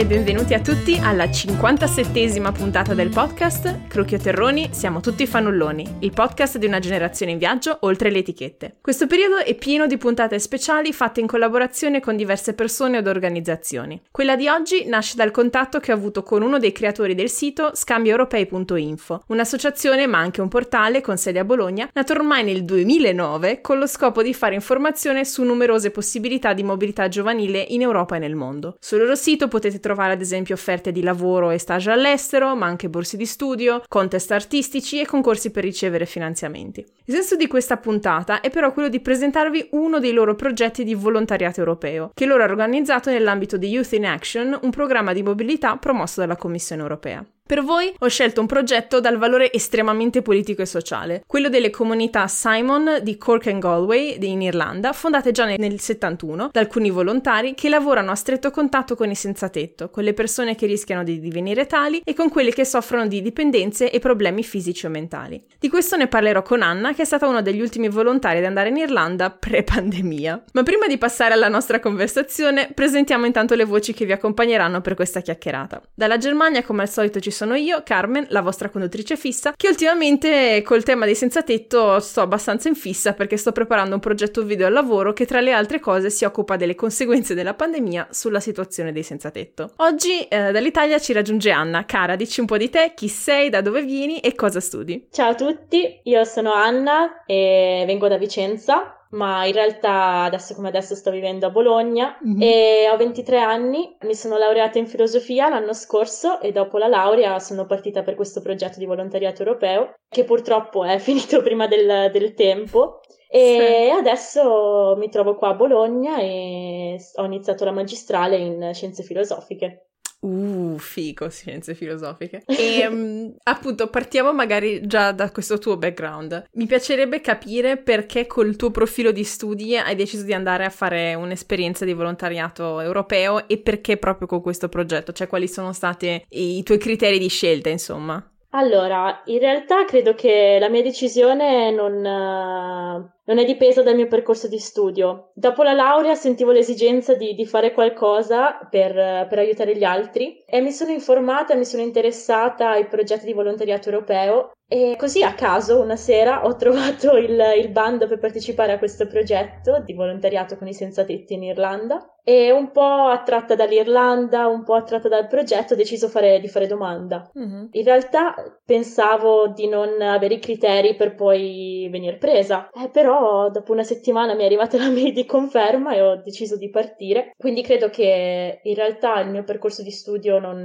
E benvenuti a tutti alla 57esima puntata del podcast Crucchio Terroni, siamo tutti fanulloni, il podcast di una generazione in viaggio oltre le etichette. Questo periodo è pieno di puntate speciali fatte in collaborazione con diverse persone ed organizzazioni. Quella di oggi nasce dal contatto che ho avuto con uno dei creatori del sito scambioeuropei.info, un'associazione ma anche un portale con sede a Bologna, nato ormai nel 2009 con lo scopo di fare informazione su numerose possibilità di mobilità giovanile in Europa e nel mondo. Sul loro sito potete trovare ad esempio offerte di lavoro e stage all'estero, ma anche borse di studio, contest artistici e concorsi per ricevere finanziamenti. Il senso di questa puntata è però quello di presentarvi uno dei loro progetti di volontariato europeo, che loro hanno organizzato nell'ambito di Youth in Action, un programma di mobilità promosso dalla Commissione europea. Per voi ho scelto un progetto dal valore estremamente politico e sociale, quello delle comunità Simon di Cork and Galway in Irlanda, fondate già nel 71 da alcuni volontari che lavorano a stretto contatto con i senza tetto, con le persone che rischiano di divenire tali e con quelli che soffrono di dipendenze e problemi fisici o mentali. Di questo ne parlerò con Anna, che è stata uno degli ultimi volontari ad andare in Irlanda pre-pandemia. Ma prima di passare alla nostra conversazione, presentiamo intanto le voci che vi accompagneranno per questa chiacchierata. Dalla Germania, come al solito, ci sono io, Carmen, la vostra conduttrice fissa, che ultimamente col tema dei senza tetto sto abbastanza in fissa perché sto preparando un progetto video al lavoro che tra le altre cose si occupa delle conseguenze della pandemia sulla situazione dei senza tetto. Oggi eh, dall'Italia ci raggiunge Anna. Cara, dici un po' di te, chi sei, da dove vieni e cosa studi. Ciao a tutti, io sono Anna e vengo da Vicenza ma in realtà adesso come adesso sto vivendo a Bologna mm-hmm. e ho 23 anni, mi sono laureata in filosofia l'anno scorso e dopo la laurea sono partita per questo progetto di volontariato europeo che purtroppo è finito prima del, del tempo e sì. adesso mi trovo qua a Bologna e ho iniziato la magistrale in scienze filosofiche. Uh, fico, scienze filosofiche. E um, appunto partiamo magari già da questo tuo background. Mi piacerebbe capire perché col tuo profilo di studi hai deciso di andare a fare un'esperienza di volontariato europeo e perché proprio con questo progetto, cioè quali sono stati i tuoi criteri di scelta, insomma. Allora, in realtà credo che la mia decisione non, non è dipesa dal mio percorso di studio. Dopo la laurea sentivo l'esigenza di, di fare qualcosa per, per, aiutare gli altri e mi sono informata, mi sono interessata ai progetti di volontariato europeo e così a caso una sera ho trovato il, il bando per partecipare a questo progetto di volontariato con i senza tetti in Irlanda e un po' attratta dall'Irlanda, un po' attratta dal progetto ho deciso fare, di fare domanda. Mm-hmm. In realtà pensavo di non avere i criteri per poi venire presa, eh, però dopo una settimana mi è arrivata la mail di conferma e ho deciso di partire. Quindi credo che in realtà il mio percorso di studio non,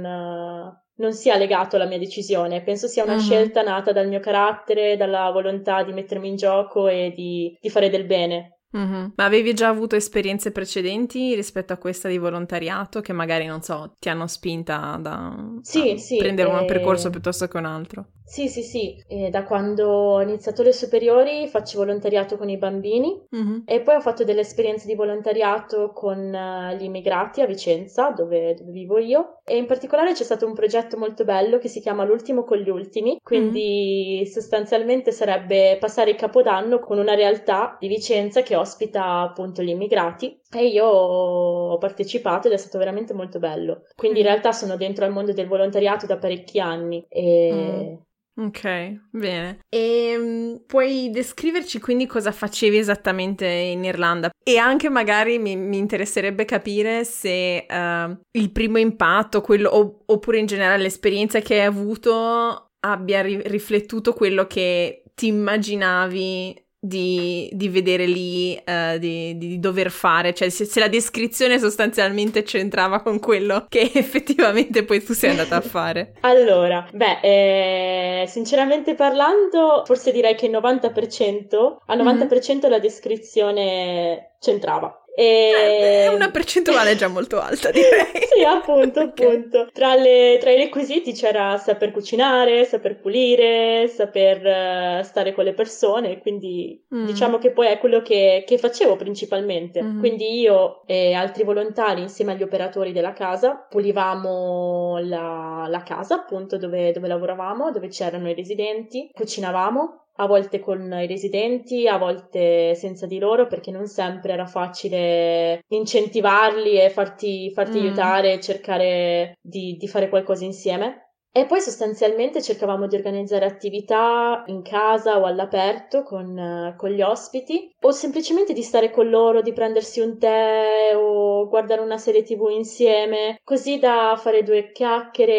non sia legato alla mia decisione. Penso sia una uh-huh. scelta nata dal mio carattere, dalla volontà di mettermi in gioco e di, di fare del bene. Mm-hmm. Ma avevi già avuto esperienze precedenti rispetto a questa di volontariato che magari, non so, ti hanno spinta da, sì, da sì, prendere un percorso piuttosto che un altro? Sì, sì, sì. E da quando ho iniziato le superiori faccio volontariato con i bambini mm-hmm. e poi ho fatto delle esperienze di volontariato con uh, gli immigrati a Vicenza, dove, dove, vivo io. E in particolare c'è stato un progetto molto bello che si chiama L'ultimo con gli ultimi, quindi mm-hmm. sostanzialmente sarebbe passare il capodanno con una realtà di Vicenza che ospita appunto gli immigrati e io ho partecipato ed è stato veramente molto bello. Quindi in mm. realtà sono dentro al mondo del volontariato da parecchi anni e mm. Ok, bene. E um, puoi descriverci quindi cosa facevi esattamente in Irlanda? E anche magari mi, mi interesserebbe capire se uh, il primo impatto, quello, oppure in generale l'esperienza che hai avuto abbia ri- riflettuto quello che ti immaginavi di, di, vedere lì, uh, di, di, dover fare, cioè se, se, la descrizione sostanzialmente c'entrava con quello che effettivamente poi tu sei andata a fare. allora, beh, eh, sinceramente parlando, forse direi che il 90%, al 90% mm-hmm. la descrizione c'entrava. E... È una percentuale già molto alta, direi. sì, appunto, appunto. Tra, le, tra, i requisiti c'era saper cucinare, saper pulire, saper uh, stare con le persone, quindi mm. diciamo che poi è quello che, che facevo principalmente. Mm. Quindi io e altri volontari, insieme agli operatori della casa, pulivamo la, la casa, appunto, dove, dove lavoravamo, dove c'erano i residenti, cucinavamo, a volte con i residenti, a volte senza di loro, perché non sempre era facile incentivarli e farti, farti mm. aiutare e cercare di, di fare qualcosa insieme. E poi sostanzialmente cercavamo di organizzare attività in casa o all'aperto con, con, gli ospiti o semplicemente di stare con loro, di prendersi un tè o guardare una serie tv insieme, così da fare due chiacchiere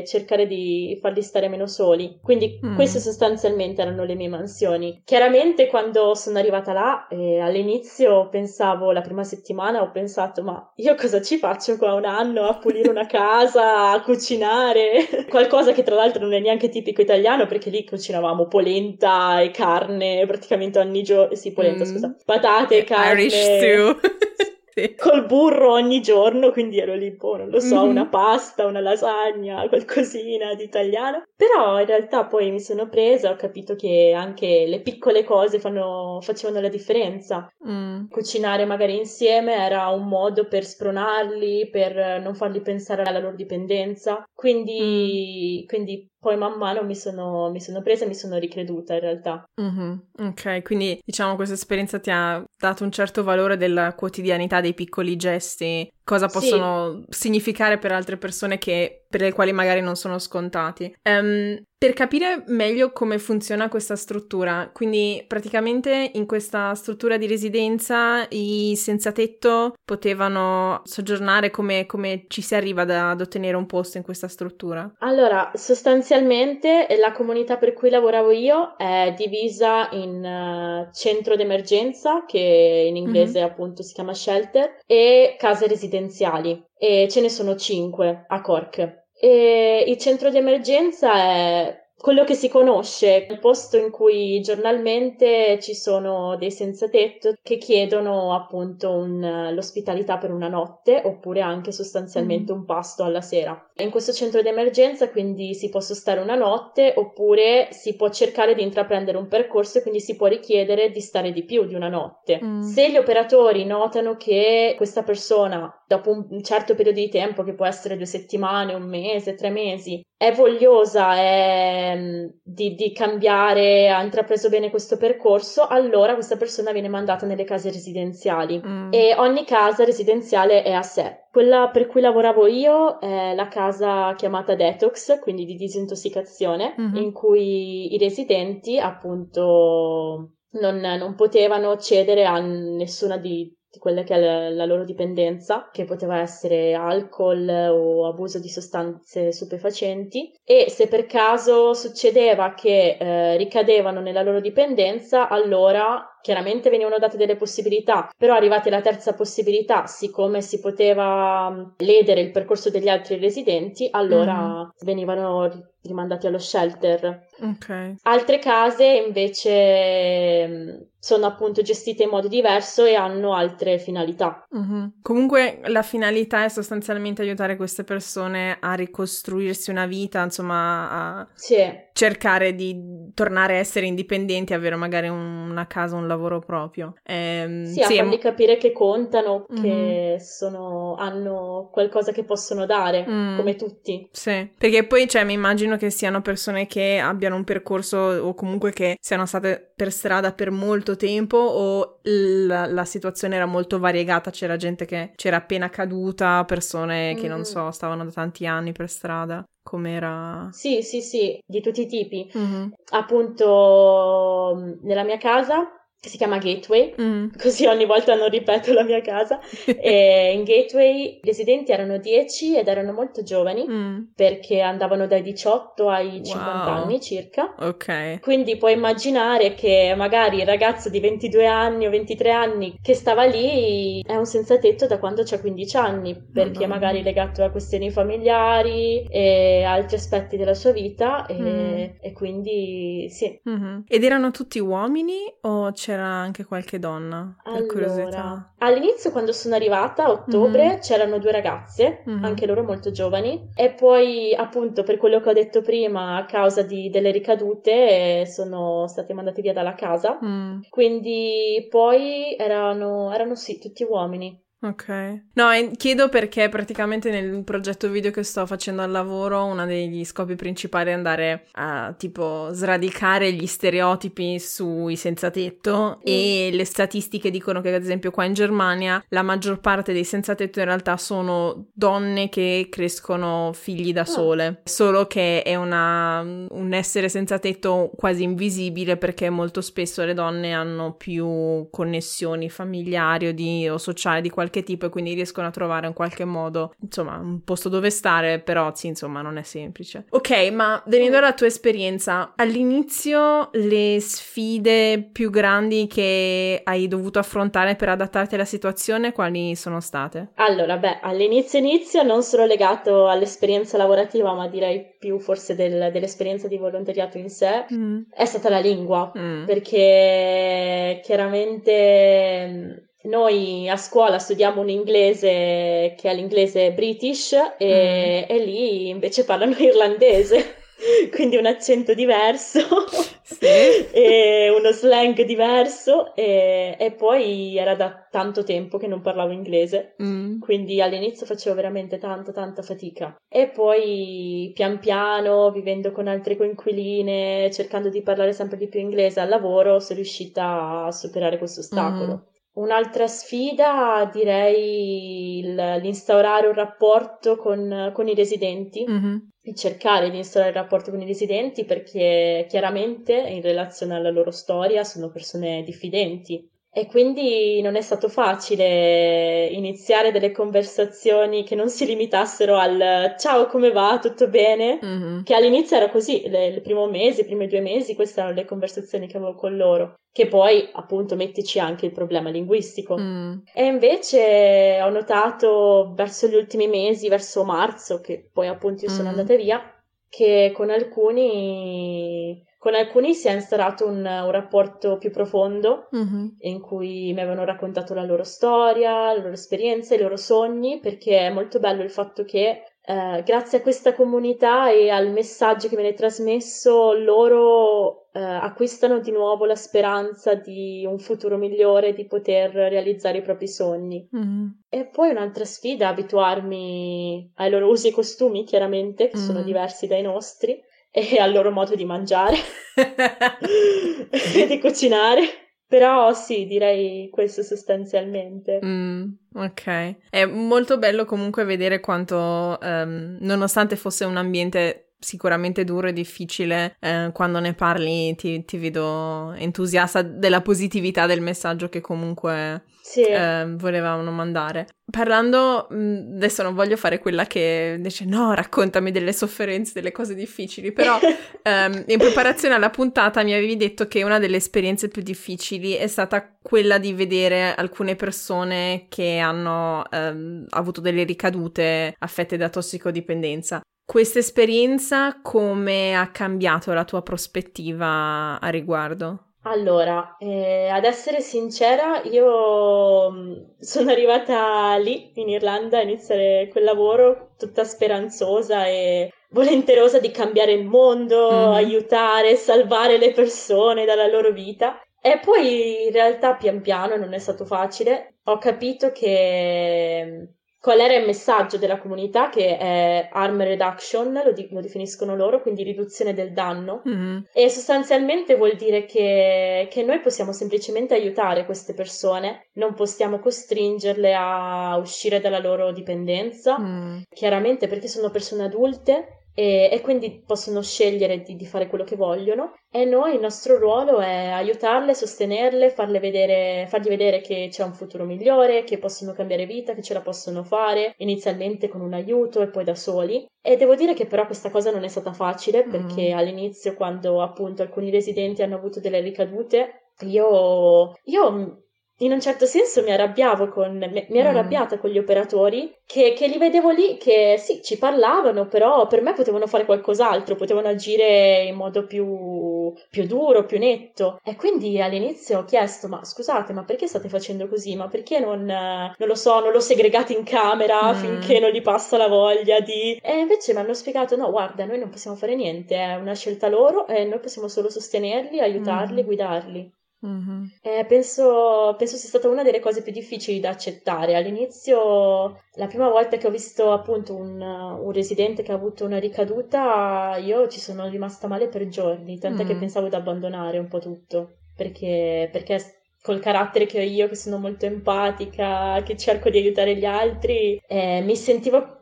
e cercare di farli stare meno soli. Quindi mm. queste sostanzialmente erano le mie mansioni. Chiaramente quando sono arrivata là, eh, all'inizio pensavo, la prima settimana ho pensato, ma io cosa ci faccio qua un anno a pulire una casa, a cucinare? Qualcosa che tra l'altro non è neanche tipico italiano perché lì cucinavamo polenta e carne praticamente ogni giorno, sì polenta mm. scusa, patate carne. Irish stew. Col burro ogni giorno, quindi ero lì, boh, non lo so, mm-hmm. una pasta, una lasagna, qualcosina di italiano. Però in realtà poi mi sono presa, ho capito che anche le piccole cose fanno, facevano la differenza. Mm. Cucinare magari insieme era un modo per spronarli, per non farli pensare alla loro dipendenza. Quindi, mm. quindi poi man mano mi sono, mi sono presa e mi sono ricreduta in realtà. Mm-hmm. Ok, quindi diciamo questa esperienza ti ha dato un certo valore della quotidianità, dei piccoli gesti, cosa possono sì. significare per altre persone che, per le quali magari non sono scontati. Um, per capire meglio come funziona questa struttura, quindi praticamente in questa struttura di residenza i senza tetto potevano soggiornare come, come ci si arriva da, ad ottenere un posto in questa struttura? Allora, sostanzialmente la comunità per cui lavoravo io è divisa in uh, centro d'emergenza, che in inglese mm-hmm. appunto si chiama shelter, e case residenziali, e ce ne sono cinque a Cork. E il centro di emergenza è quello che si conosce, il posto in cui giornalmente ci sono dei senza tetto che chiedono appunto un, l'ospitalità per una notte oppure anche sostanzialmente mm. un pasto alla sera. In questo centro di emergenza quindi si può stare una notte oppure si può cercare di intraprendere un percorso e quindi si può richiedere di stare di più di una notte. Mm. Se gli operatori notano che questa persona dopo un certo periodo di tempo, che può essere due settimane, un mese, tre mesi, è vogliosa è, mm, di, di, cambiare, ha intrapreso bene questo percorso, allora questa persona viene mandata nelle case residenziali mm. e ogni casa residenziale è a sé. Quella per cui lavoravo io è la casa chiamata Detox, quindi di disintossicazione, mm-hmm. in cui i residenti appunto non, non potevano cedere a nessuna di, di quella che è la, la, loro dipendenza, che poteva essere alcol o abuso di sostanze stupefacenti e se per caso succedeva che eh, ricadevano nella loro dipendenza, allora chiaramente venivano date delle possibilità, però arrivati alla terza possibilità, siccome si poteva mm, ledere il percorso degli altri residenti, allora mm. venivano rimandati allo shelter. Okay. Altre case invece mm, sono appunto gestite in modo diverso e hanno altre finalità. Mm-hmm. Comunque la finalità è sostanzialmente aiutare queste persone a ricostruirsi una vita, insomma, a sì. cercare di tornare a essere indipendenti, avere magari una casa, un lavoro proprio. Ehm, sì, a sì, fargli capire che contano, mm-hmm. che sono, hanno qualcosa che possono dare, mm. come tutti. Sì, perché poi cioè, mi immagino che siano persone che abbiano un percorso o comunque che siano state per strada per molto tempo o la, la situazione era molto variegata, c'era gente che c'era appena caduta, persone mm. che non mm. so, stavano da tanti anni per strada com'era? Sì, sì, sì, di tutti i tipi. Mm-hmm. Appunto, nella mia casa che si chiama Gateway, mm. così ogni volta non ripeto la mia casa. e in Gateway i residenti erano 10 ed erano molto giovani mm. perché andavano dai 18 ai 50 wow. anni circa. Ok. Quindi puoi immaginare che magari il ragazzo di 22 anni o 23 anni che stava lì è un senza tetto da quando ha 15 anni perché Madonna. magari legato a questioni familiari e altri aspetti della sua vita e, mm. e quindi sì. Mm-hmm. Ed erano tutti uomini o c'era c'era anche qualche donna, per allora, curiosità. All'inizio, quando sono arrivata, a ottobre, mm-hmm. c'erano due ragazze, mm-hmm. anche loro molto giovani, e poi, appunto, per quello che ho detto prima, a causa di, delle ricadute, sono state mandate via dalla casa. Mm. Quindi poi erano, erano sì, tutti uomini. Ok. No, chiedo perché praticamente nel progetto video che sto facendo al lavoro uno degli scopi principali è andare a tipo sradicare gli stereotipi sui senza tetto mm. e le statistiche dicono che ad esempio qua in Germania la maggior parte dei senza tetto in realtà sono donne che crescono figli da ah. sole, solo che è una, un essere senza tetto quasi invisibile perché molto spesso le donne hanno più connessioni familiari o, di, o sociali di qualche qualche tipo e quindi riescono a trovare in qualche modo, insomma, un posto dove stare, però sì, insomma, non è semplice. Ok, ma venendo alla tua esperienza, all'inizio le sfide più grandi che hai dovuto affrontare per adattarti alla situazione, quali sono state? Allora, beh, all'inizio inizio non solo legato all'esperienza lavorativa, ma direi più forse del, dell'esperienza di volontariato in sé, mm. è stata la lingua, mm. perché chiaramente noi a scuola studiamo un inglese che è l'inglese british e, mm. e lì invece parlano irlandese, quindi un accento diverso sì. e uno slang diverso e, e, poi era da tanto tempo che non parlavo inglese, mm. quindi all'inizio facevo veramente tanta tanta fatica e poi pian piano vivendo con altre coinquiline, cercando di parlare sempre di più inglese al lavoro, sono riuscita a superare questo ostacolo. Mm. Un'altra sfida direi il, l'instaurare un rapporto con, con i residenti mm-hmm. e cercare di instaurare un rapporto con i residenti perché chiaramente in relazione alla loro storia sono persone diffidenti e quindi non è stato facile iniziare delle conversazioni che non si limitassero al ciao come va, tutto bene, mm-hmm. che all'inizio era così, il primo mese, i primi due mesi, queste erano le conversazioni che avevo con loro, che poi appunto mettici anche il problema linguistico. Mm. E invece ho notato verso gli ultimi mesi, verso marzo, che poi appunto io sono mm. andata via, che con alcuni con alcuni si è instaurato un, un rapporto più profondo mm-hmm. in cui mi avevano raccontato la loro storia, le loro esperienze, i loro sogni, perché è molto bello il fatto che eh, grazie a questa comunità e al messaggio che viene trasmesso, loro eh, acquistano di nuovo la speranza di un futuro migliore, di poter realizzare i propri sogni. Mm-hmm. E poi un'altra sfida, abituarmi ai loro usi e costumi, chiaramente, che mm-hmm. sono diversi dai nostri e al loro modo di mangiare e di cucinare. Però sì, direi questo sostanzialmente. Mm, ok. È molto bello comunque vedere quanto, um, nonostante fosse un ambiente sicuramente duro e difficile, eh, quando ne parli ti, ti, vedo entusiasta della positività del messaggio che comunque sì. eh, volevano mandare. Parlando, mm, adesso non voglio fare quella che dice no, raccontami delle sofferenze, delle cose difficili, però ehm, in preparazione alla puntata mi avevi detto che una delle esperienze più difficili è stata quella di vedere alcune persone che hanno ehm, avuto delle ricadute affette da tossicodipendenza. Questa esperienza come ha cambiato la tua prospettiva a riguardo? Allora, eh, ad essere sincera, io mm, sono arrivata lì in Irlanda a iniziare quel lavoro tutta speranzosa e volenterosa di cambiare il mondo, mm. aiutare, salvare le persone dalla loro vita. E poi in realtà pian piano non è stato facile. Ho capito che qual era il messaggio della comunità che è harm reduction, lo, di- lo definiscono loro, quindi riduzione del danno. Mm-hmm. E sostanzialmente vuol dire che, che, noi possiamo semplicemente aiutare queste persone, non possiamo costringerle a uscire dalla loro dipendenza, mm. chiaramente perché sono persone adulte e, e quindi possono scegliere di, di, fare quello che vogliono e noi il nostro ruolo è aiutarle, sostenerle, farle vedere, fargli vedere che c'è un futuro migliore, che possono cambiare vita, che ce la possono fare, inizialmente con un aiuto e poi da soli. E devo dire che però questa cosa non è stata facile perché mm. all'inizio quando appunto alcuni residenti hanno avuto delle ricadute, io, io in un certo senso mi arrabbiavo con, mi, ero mm. arrabbiata con gli operatori che, che, li vedevo lì che sì, ci parlavano, però per me potevano fare qualcos'altro, potevano agire in modo più, più duro, più netto. E quindi all'inizio ho chiesto, ma scusate, ma perché state facendo così? Ma perché non, non lo so, non lo segregate in camera mm. finché non gli passa la voglia di... E invece mi hanno spiegato, no, guarda, noi non possiamo fare niente, è una scelta loro e noi possiamo solo sostenerli, aiutarli, mm. guidarli. Mm-hmm. Eh, penso, penso, sia stata una delle cose più difficili da accettare. All'inizio, la prima volta che ho visto appunto un, un residente che ha avuto una ricaduta, io ci sono rimasta male per giorni, tant'è mm. che pensavo di abbandonare un po' tutto, perché, perché col carattere che ho io, che sono molto empatica, che cerco di aiutare gli altri, eh, mi sentivo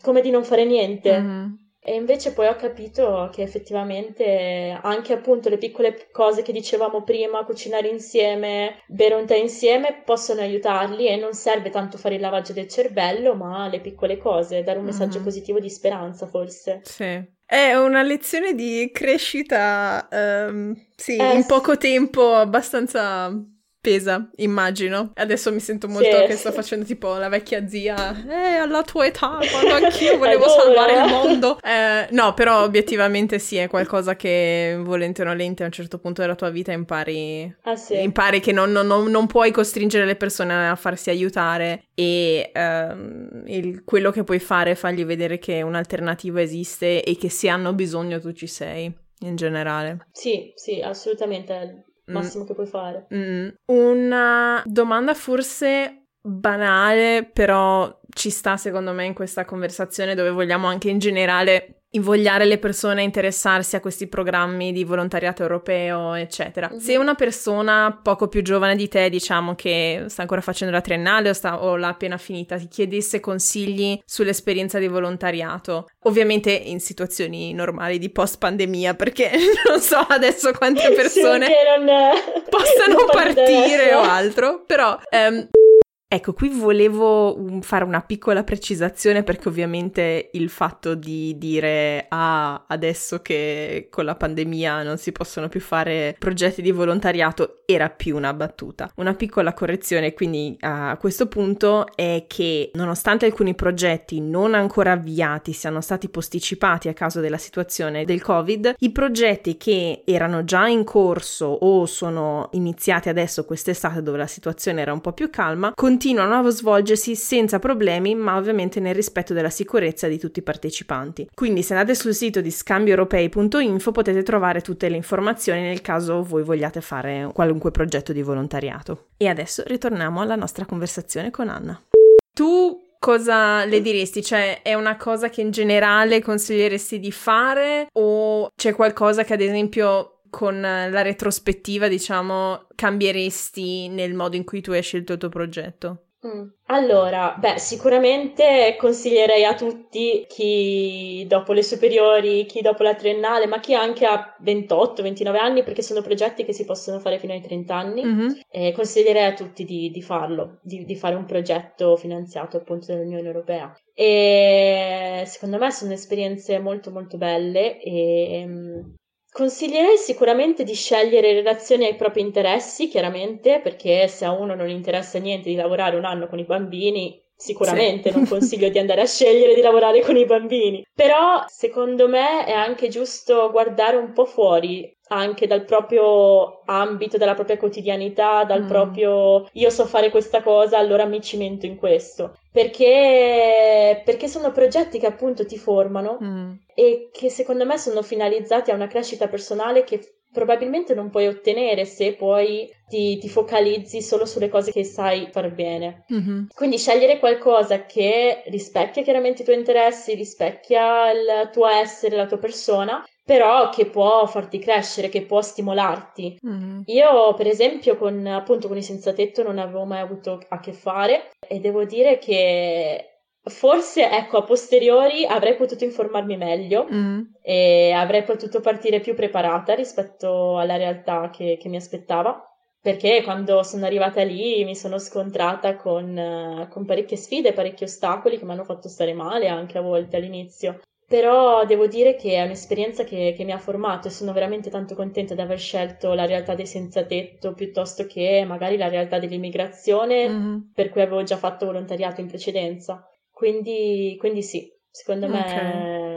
come di non fare niente. Mm-hmm. E invece poi ho capito che effettivamente anche appunto le piccole cose che dicevamo prima, cucinare insieme, bere un tè insieme, possono aiutarli e non serve tanto fare il lavaggio del cervello, ma le piccole cose, dare un messaggio uh-huh. positivo di speranza forse. Sì. È una lezione di crescita, um, sì, eh, in poco tempo abbastanza pesa, immagino. Adesso mi sento molto sì, che sto facendo tipo la vecchia zia, eh, alla tua età, quando anch'io volevo salvare il mondo. Eh, no, però obiettivamente sì, è qualcosa che volente o nolente a un certo punto della tua vita impari, ah, sì. impari che non, non, non, puoi costringere le persone a farsi aiutare e ehm, il, quello che puoi fare è fargli vedere che un'alternativa esiste e che se hanno bisogno tu ci sei in generale. Sì, sì, assolutamente. Massimo mm. che puoi fare. Mm. Una domanda forse banale, però ci sta secondo me in questa conversazione dove vogliamo anche in generale invogliare le persone a interessarsi a questi programmi di volontariato europeo, eccetera. Mm-hmm. Se una persona poco più giovane di te, diciamo che sta ancora facendo la triennale o, sta, o l'ha appena finita, ti chiedesse consigli sull'esperienza di volontariato, ovviamente in situazioni normali di post pandemia, perché non so adesso quante persone sì, non, possano non partire o altro, però um, Ecco, qui volevo fare una piccola precisazione perché ovviamente il fatto di dire ah, adesso che con la pandemia non si possono più fare progetti di volontariato era più una battuta. Una piccola correzione quindi a questo punto è che nonostante alcuni progetti non ancora avviati siano stati posticipati a causa della situazione del Covid, i progetti che erano già in corso o sono iniziati adesso quest'estate dove la situazione era un po' più calma, continuano a svolgersi senza problemi, ma ovviamente nel rispetto della sicurezza di tutti i partecipanti. Quindi se andate sul sito di scambioeuropei.info potete trovare tutte le informazioni nel caso voi vogliate fare qualunque progetto di volontariato. E adesso ritorniamo alla nostra conversazione con Anna. Tu cosa le diresti? Cioè, è una cosa che in generale consiglieresti di fare o c'è qualcosa che ad esempio con la retrospettiva, diciamo, cambieresti nel modo in cui tu hai scelto il tuo progetto? Mm. Allora, beh, sicuramente consiglierei a tutti chi dopo le superiori, chi dopo la triennale, ma chi anche ha 28-29 anni, perché sono progetti che si possono fare fino ai 30 anni, mm-hmm. eh, consiglierei a tutti di, di farlo, di, di, fare un progetto finanziato appunto dall'Unione Europea. E secondo me sono esperienze molto molto belle e mm, Consiglierei sicuramente di scegliere in relazione ai propri interessi, chiaramente, perché se a uno non interessa niente di lavorare un anno con i bambini, sicuramente sì. non consiglio di andare a scegliere di lavorare con i bambini. Però, secondo me, è anche giusto guardare un po' fuori anche dal proprio ambito, dalla propria quotidianità, dal mm. proprio io so fare questa cosa, allora mi cimento in questo. Perché, perché sono progetti che appunto ti formano mm. e che secondo me sono finalizzati a una crescita personale che probabilmente non puoi ottenere se poi ti, ti, focalizzi solo sulle cose che sai far bene. Mm-hmm. Quindi scegliere qualcosa che rispecchia chiaramente i tuoi interessi, rispecchia il tuo essere, la tua persona, però che può farti crescere, che può stimolarti. Mm-hmm. Io, per esempio, con appunto con i senza tetto non avevo mai avuto a che fare e devo dire che forse, ecco, a posteriori avrei potuto informarmi meglio mm-hmm. e avrei potuto partire più preparata rispetto alla realtà che, che mi aspettava perché quando sono arrivata lì mi sono scontrata con, con, parecchie sfide, parecchi ostacoli che mi hanno fatto stare male anche a volte all'inizio. Però devo dire che è un'esperienza che, che, mi ha formato e sono veramente tanto contenta di aver scelto la realtà dei senza tetto piuttosto che magari la realtà dell'immigrazione mm-hmm. per cui avevo già fatto volontariato in precedenza. Quindi, quindi sì, secondo me okay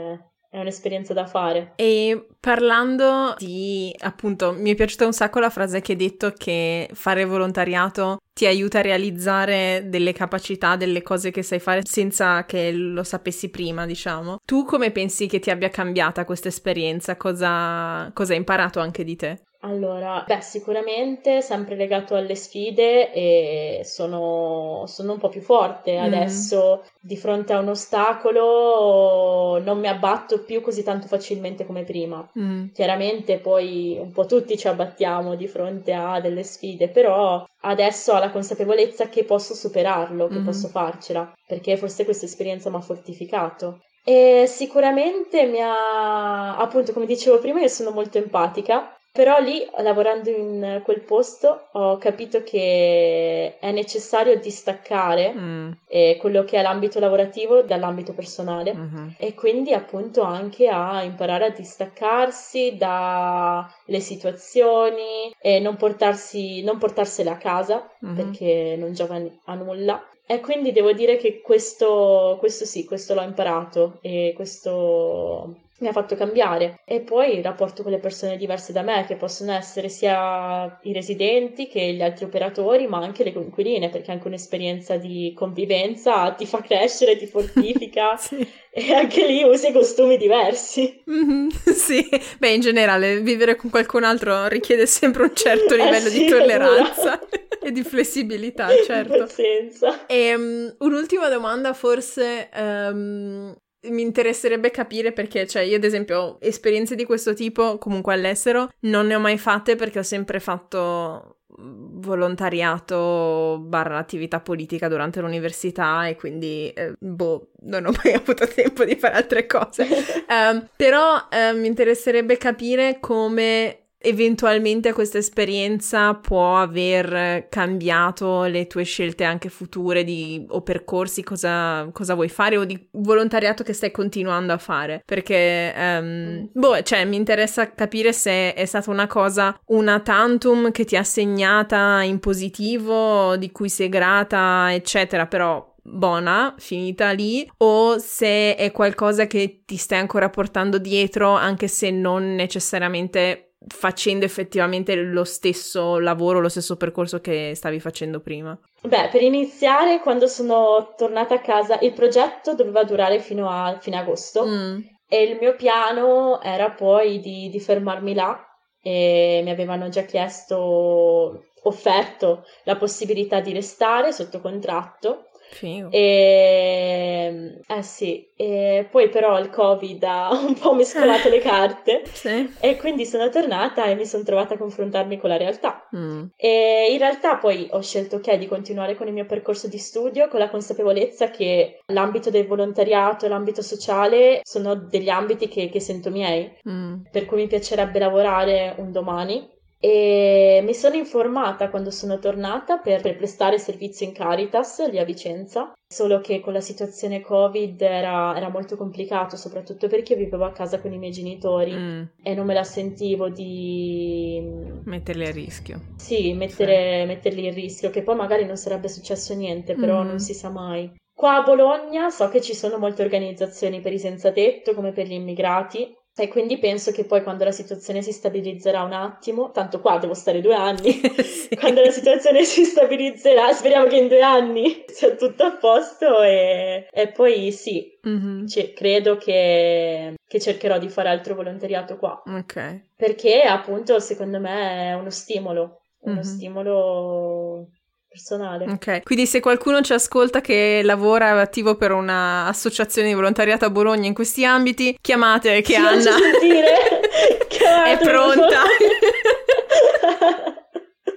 è un'esperienza da fare. E parlando di, appunto, mi è piaciuta un sacco la frase che hai detto che fare volontariato ti aiuta a realizzare delle capacità, delle cose che sai fare senza che lo sapessi prima, diciamo. Tu come pensi che ti abbia cambiata questa esperienza? Cosa, cosa hai imparato anche di te? Allora, beh, sicuramente sempre legato alle sfide e sono, sono un po' più forte mm. adesso di fronte a un ostacolo non mi abbatto più così tanto facilmente come prima. Mm. Chiaramente poi un po' tutti ci abbattiamo di fronte a delle sfide, però adesso ho la consapevolezza che posso superarlo, che mm. posso farcela, perché forse questa esperienza mi ha fortificato. E sicuramente mi ha, appunto, come dicevo prima, io sono molto empatica però lì, lavorando in quel posto, ho capito che è necessario distaccare mm. eh, quello che è l'ambito lavorativo dall'ambito personale mm-hmm. e quindi appunto anche a imparare a distaccarsi dalle situazioni e non, portarsi, non portarsele a casa mm-hmm. perché non giova a nulla. E quindi devo dire che questo, questo sì, questo l'ho imparato e questo mi ha fatto cambiare. E poi il rapporto con le persone diverse da me, che possono essere sia i residenti che gli altri operatori, ma anche le coinquiline, perché anche un'esperienza di convivenza ti fa crescere, ti fortifica sì. e anche lì usi costumi diversi. Mm-hmm, sì, beh, in generale vivere con qualcun altro richiede sempre un certo eh livello eh sì, di tolleranza. e di flessibilità, certo. Pazienza. E um, un'ultima domanda, forse um, mi interesserebbe capire perché, cioè, io ad esempio, esperienze di questo tipo, comunque all'estero, non ne ho mai fatte perché ho sempre fatto volontariato barra attività politica durante l'università e quindi eh, boh non ho mai avuto tempo di fare altre cose. Um, però um, mi interesserebbe capire come eventualmente questa esperienza può aver cambiato le tue scelte anche future di, o percorsi, cosa, cosa, vuoi fare o di volontariato che stai continuando a fare. Perché, um, boh, cioè, mi interessa capire se è stata una cosa, una tantum che ti ha segnata in positivo, di cui sei grata, eccetera, però buona, finita lì, o se è qualcosa che ti stai ancora portando dietro, anche se non necessariamente facendo effettivamente lo stesso lavoro, lo stesso percorso che stavi facendo prima? Beh, per iniziare, quando sono tornata a casa, il progetto doveva durare fino a fine agosto mm. e il mio piano era poi di, di fermarmi là e mi avevano già chiesto, offerto la possibilità di restare sotto contratto Figo. E, eh sì, e poi però il Covid ha un po' mescolato le carte sì. e quindi sono tornata e mi sono trovata a confrontarmi con la realtà. Mm. E in realtà poi ho scelto ok di continuare con il mio percorso di studio con la consapevolezza che l'ambito del volontariato e l'ambito sociale sono degli ambiti che, che sento miei, mm. per cui mi piacerebbe lavorare un domani e mi sono informata quando sono tornata per, per, prestare servizio in Caritas lì a Vicenza, solo che con la situazione Covid era, era molto complicato, soprattutto perché vivevo a casa con i miei genitori mm. e non me la sentivo di... Metterli a rischio. Sì, mettere, sì. metterli in rischio, che poi magari non sarebbe successo niente, però mm. non si sa mai. Qua a Bologna so che ci sono molte organizzazioni per i senza tetto, come per gli immigrati, e quindi penso che poi quando la situazione si stabilizzerà un attimo, tanto qua devo stare due anni, sì. quando la situazione si stabilizzerà, speriamo che in due anni sia tutto a posto e, e poi sì, mm-hmm. cioè, credo che, che, cercherò di fare altro volontariato qua. Ok. Perché appunto secondo me è uno stimolo, uno mm-hmm. stimolo personale. Ok, quindi se qualcuno ci ascolta che lavora attivo per un'associazione di volontariato a Bologna in questi ambiti, chiamate che Anna è pronta.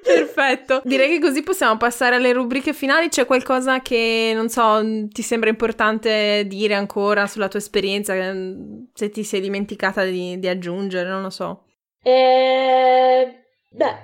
Perfetto, direi che così possiamo passare alle rubriche finali. C'è qualcosa che non so, ti sembra importante dire ancora sulla tua esperienza? Se ti sei dimenticata di, di aggiungere, non lo so. Eh, beh,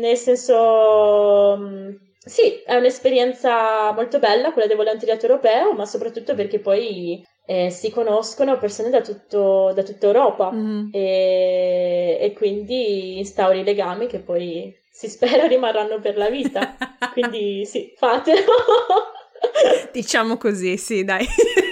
nel senso mm, sì, è un'esperienza molto bella quella del volontariato europeo, ma soprattutto perché poi eh, si conoscono persone da, tutto, da tutta Europa mm-hmm. e, e, quindi instauri legami che poi si spera rimarranno per la vita. quindi sì, fatelo. diciamo così, sì, dai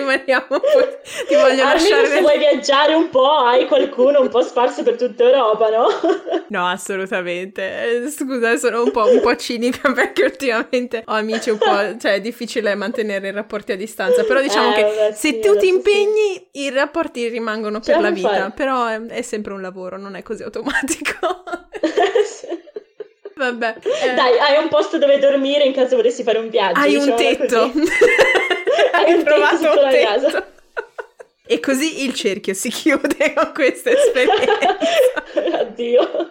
rimaniamo un po'. Ti voglio Almeno lasciare. Se vuoi viaggiare un po', hai qualcuno un po' sparso per tutta Europa, no? no, assolutamente. Eh, scusa, sono un po', un po', cinica perché ultimamente ho amici un po'. cioè, è difficile mantenere i rapporti a distanza. Però diciamo eh, che vabbè, se sì, tu ti impegni, sì. i rapporti rimangono per la vita. Fai. Però è, è, sempre un lavoro, non è così automatico. Vabbè. Eh. Dai, hai un posto dove dormire in caso volessi fare un viaggio. Hai un tetto. hai un tetto. E così il cerchio si chiude con questa esperienza. Addio.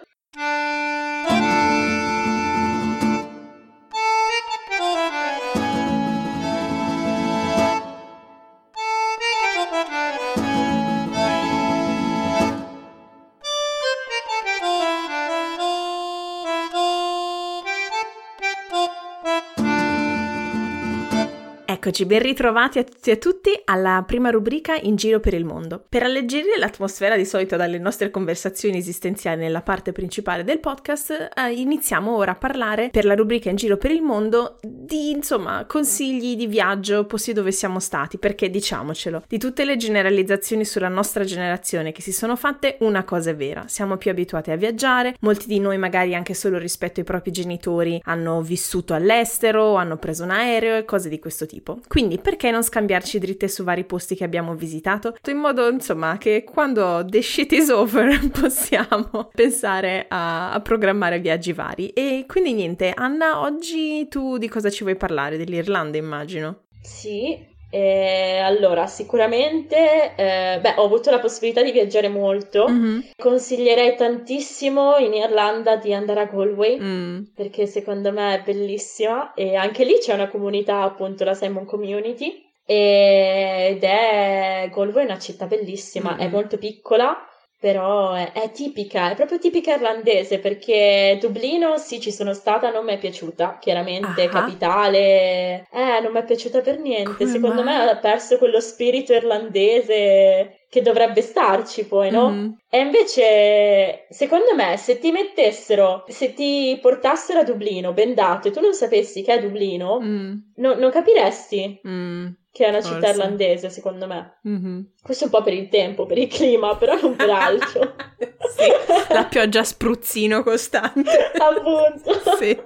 Eccoci, ben ritrovati a tutti e a tutti alla prima rubrica In giro per il mondo. Per alleggerire l'atmosfera di solito dalle nostre conversazioni esistenziali nella parte principale del podcast, eh, iniziamo ora a parlare per la rubrica In giro per il mondo di, insomma, consigli di viaggio, posti dove siamo stati, perché diciamocelo, di tutte le generalizzazioni sulla nostra generazione che si sono fatte, una cosa è vera, siamo più abituati a viaggiare, molti di noi magari anche solo rispetto ai propri genitori hanno vissuto all'estero, hanno preso un aereo e cose di questo tipo tipo. Quindi perché non scambiarci dritte su vari posti che abbiamo visitato? In modo, insomma, che quando the shit is over possiamo pensare a, a programmare viaggi vari. E quindi niente, Anna, oggi tu di cosa ci vuoi parlare? Dell'Irlanda, immagino. Sì, eh, allora, sicuramente eh, beh, ho avuto la possibilità di viaggiare molto. Mm-hmm. Consiglierei tantissimo in Irlanda di andare a Galway mm. perché secondo me è bellissima e anche lì c'è una comunità, appunto, la Simon Community. Ed è Galway è una città bellissima, mm-hmm. è molto piccola però è, è, tipica, è proprio tipica irlandese perché Dublino sì ci sono stata, non mi è piaciuta, chiaramente, uh-huh. capitale, eh non mi è piaciuta per niente, Come secondo mai? me ha perso quello spirito irlandese che dovrebbe starci poi, no? Mm-hmm. E invece, secondo me, se ti mettessero, se ti portassero a Dublino bendato e tu non sapessi che è Dublino, mm. no, non capiresti. Mm che è una città Forse. irlandese, secondo me. Mm-hmm. Questo un po' per il tempo, per il clima, però non per altro. sì, la pioggia spruzzino costante. Appunto. Sì.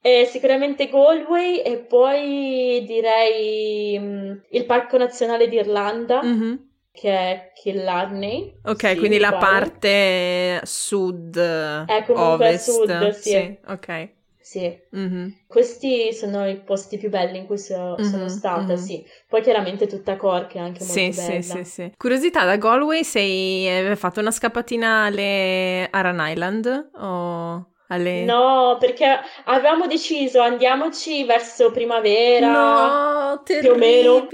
E sicuramente Galway e poi direi um, il Parco Nazionale d'Irlanda. Mm-hmm. Che è Killarney. Ok, sì, quindi la parte sud. È comunque ovest. sud, sì. sì. Ok. Sì, mm-hmm. questi sono i posti più belli in cui so- mm-hmm, sono stata, mm-hmm. sì. Poi chiaramente tutta Cork è anche molto sì, bella. Sì, sì, sì. Curiosità, da Galway sei hai fatto una scappatina alle Aran Island o... Alle... No, perché avevamo deciso andiamoci verso primavera. No, terribile. Più o meno.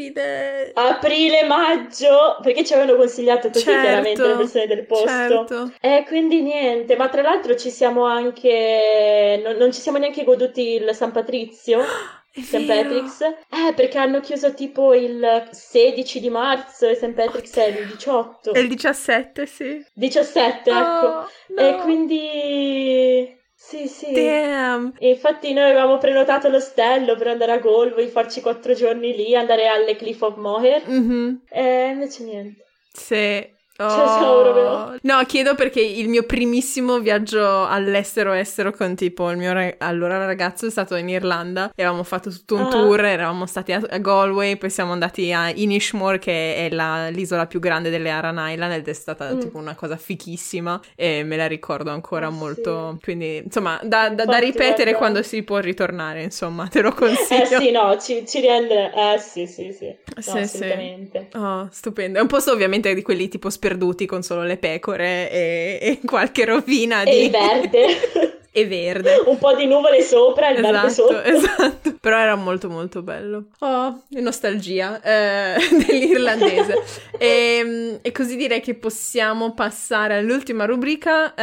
Aprile, maggio, perché ci avevano consigliato così certo, chiaramente le persone del posto. Certo. E quindi niente, ma tra l'altro ci siamo anche non, non ci siamo neanche goduti il San Patrizio. St. Patrick's? Eh, perché hanno chiuso tipo il 16 di marzo e St. Patrick's okay. è il 18. È il 17, sì. 17, oh, ecco. No. E quindi sì, sì. Damn. E infatti noi avevamo prenotato l'ostello per andare a Galway, farci quattro giorni lì, andare alle Cliff of Moher. Mm-hmm. E invece niente. Sì. Oh. Cioè, no, chiedo perché il mio primissimo viaggio all'estero estero con tipo il mio rag- allora ragazzo è stato in Irlanda e avevamo fatto tutto un uh-huh. tour, eravamo stati a, a, Galway, poi siamo andati a Inishmore che è la, l'isola più grande delle Aran Island ed è stata mm. tipo una cosa fichissima e me la ricordo ancora oh, molto, sì. quindi insomma da, da, da ripetere quando si può ritornare, insomma, te lo consiglio. Eh sì, no, ci, ci rende, eh sì, sì, sì, no, sì assolutamente. Sì. Oh, stupendo, è un posto ovviamente di quelli tipo sper- sperduti con solo le pecore e, e qualche rovina di... E il verde. e verde. Un po' di nuvole sopra il esatto, verde sotto. Esatto, però era molto molto bello. Oh, nostalgia eh, dell'irlandese. e, ehm, e, così direi che possiamo passare all'ultima rubrica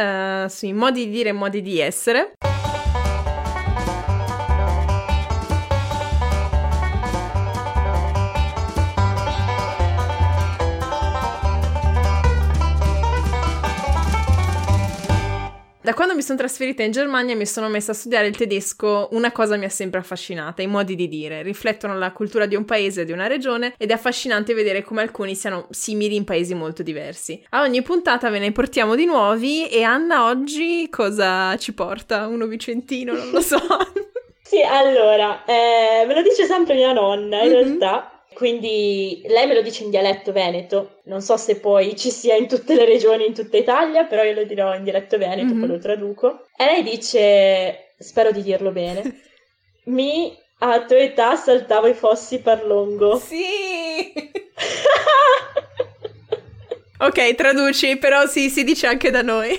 eh, sui modi di dire e modi di essere. Da quando mi sono trasferita in Germania e mi sono messa a studiare il tedesco, una cosa mi ha sempre affascinata, i modi di dire. Riflettono la cultura di un paese di una regione ed è affascinante vedere come alcuni siano simili in paesi molto diversi. A ogni puntata ve ne portiamo di nuovi e Anna oggi cosa ci porta? Uno vicentino, non lo so. sì, allora, eh, me lo dice sempre mia nonna in mm-hmm. realtà quindi lei me lo dice in dialetto veneto, non so se poi ci sia in tutte le regioni, in tutta Italia, però io lo dirò in dialetto veneto, mm-hmm. poi lo traduco. E lei dice spero di dirlo bene, mi a tua età saltavo i fossi per lungo. Sì! ok, traduci, però sì, si dice anche da noi.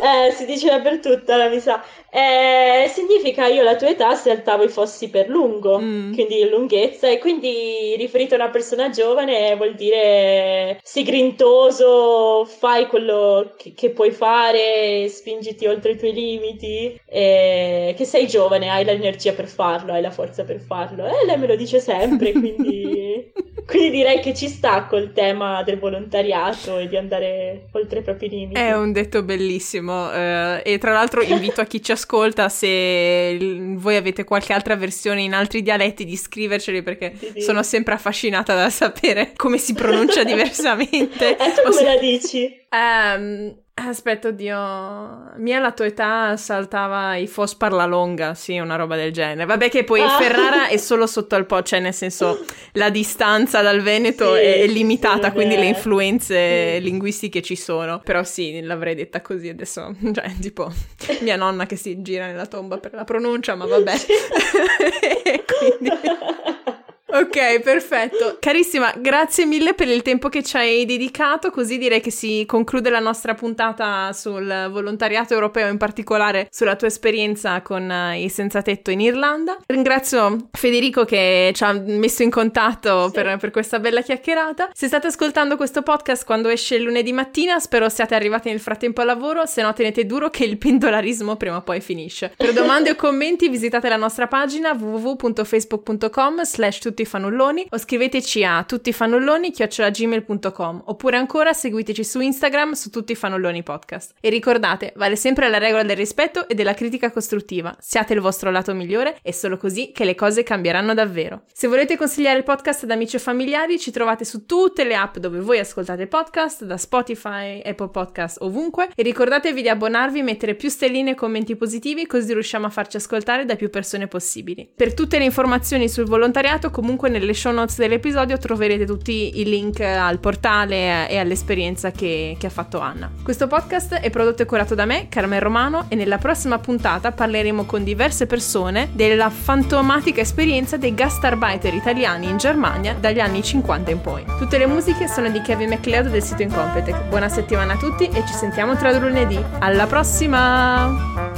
eh, si dice dappertutto, la mi sa. Eh, significa io alla tua età saltavo i fossi per lungo, mm. quindi lunghezza, e quindi riferito a una persona giovane vuol dire sii grintoso, fai quello che, che puoi fare, spingiti oltre i tuoi limiti, eh, che sei giovane, hai l'energia per farlo, hai la forza per farlo. E lei me lo dice sempre, quindi, quindi direi che ci sta col tema del volontariato e di andare oltre i propri limiti. È un detto bellissimo eh, e tra l'altro invito a chi ci ascolta se voi avete qualche altra versione in altri dialetti di scriverceli perché sì, sì. sono sempre affascinata da sapere come si pronuncia diversamente. E tu come la dici? Um, Aspetta, oddio. Mia alla tua età saltava i Fos parla longa, sì, una roba del genere. Vabbè che poi ah. Ferrara è solo sotto al Po, cioè nel senso la distanza dal Veneto sì, è, limitata, sì, quindi le influenze sì. linguistiche ci sono. Però sì, l'avrei detta così adesso, cioè tipo mia nonna che si gira nella tomba per la pronuncia, ma vabbè. quindi... Ok, perfetto. Carissima, grazie mille per il tempo che ci hai dedicato, così direi che si conclude la nostra puntata sul volontariato europeo, in particolare sulla tua esperienza con eh, i senza tetto in Irlanda. Ringrazio Federico che ci ha messo in contatto sì. per, per, questa bella chiacchierata. Se state ascoltando questo podcast quando esce il lunedì mattina, spero siate arrivati nel frattempo al lavoro, se no tenete duro che il pendolarismo prima o poi finisce. Per domande o commenti visitate la nostra pagina www.facebook.com slash tutti tutti fannulloni o scriveteci a tuttifannulloni-gmail.com oppure ancora seguiteci su Instagram su tutti fannulloni podcast. E ricordate, vale sempre la regola del rispetto e della critica costruttiva. Siate il vostro lato migliore, è solo così che le cose cambieranno davvero. Se volete consigliare il podcast ad amici o familiari, ci trovate su tutte le app dove voi ascoltate podcast, da Spotify, Apple Podcast, ovunque. E ricordatevi di abbonarvi, mettere più stelline e commenti positivi, così riusciamo a farci ascoltare da più persone possibili. Per tutte le informazioni sul volontariato, comunque comunque nelle show notes dell'episodio troverete tutti i link al portale e all'esperienza che, che ha fatto Anna. Questo podcast è prodotto e curato da me, Carmen Romano, e nella prossima puntata parleremo con diverse persone della fantomatica esperienza dei gastarbeiter italiani in Germania dagli anni 50 in poi. Tutte le musiche sono di Kevin MacLeod del sito Incompetech. Buona settimana a tutti e ci sentiamo tra lunedì. Alla prossima!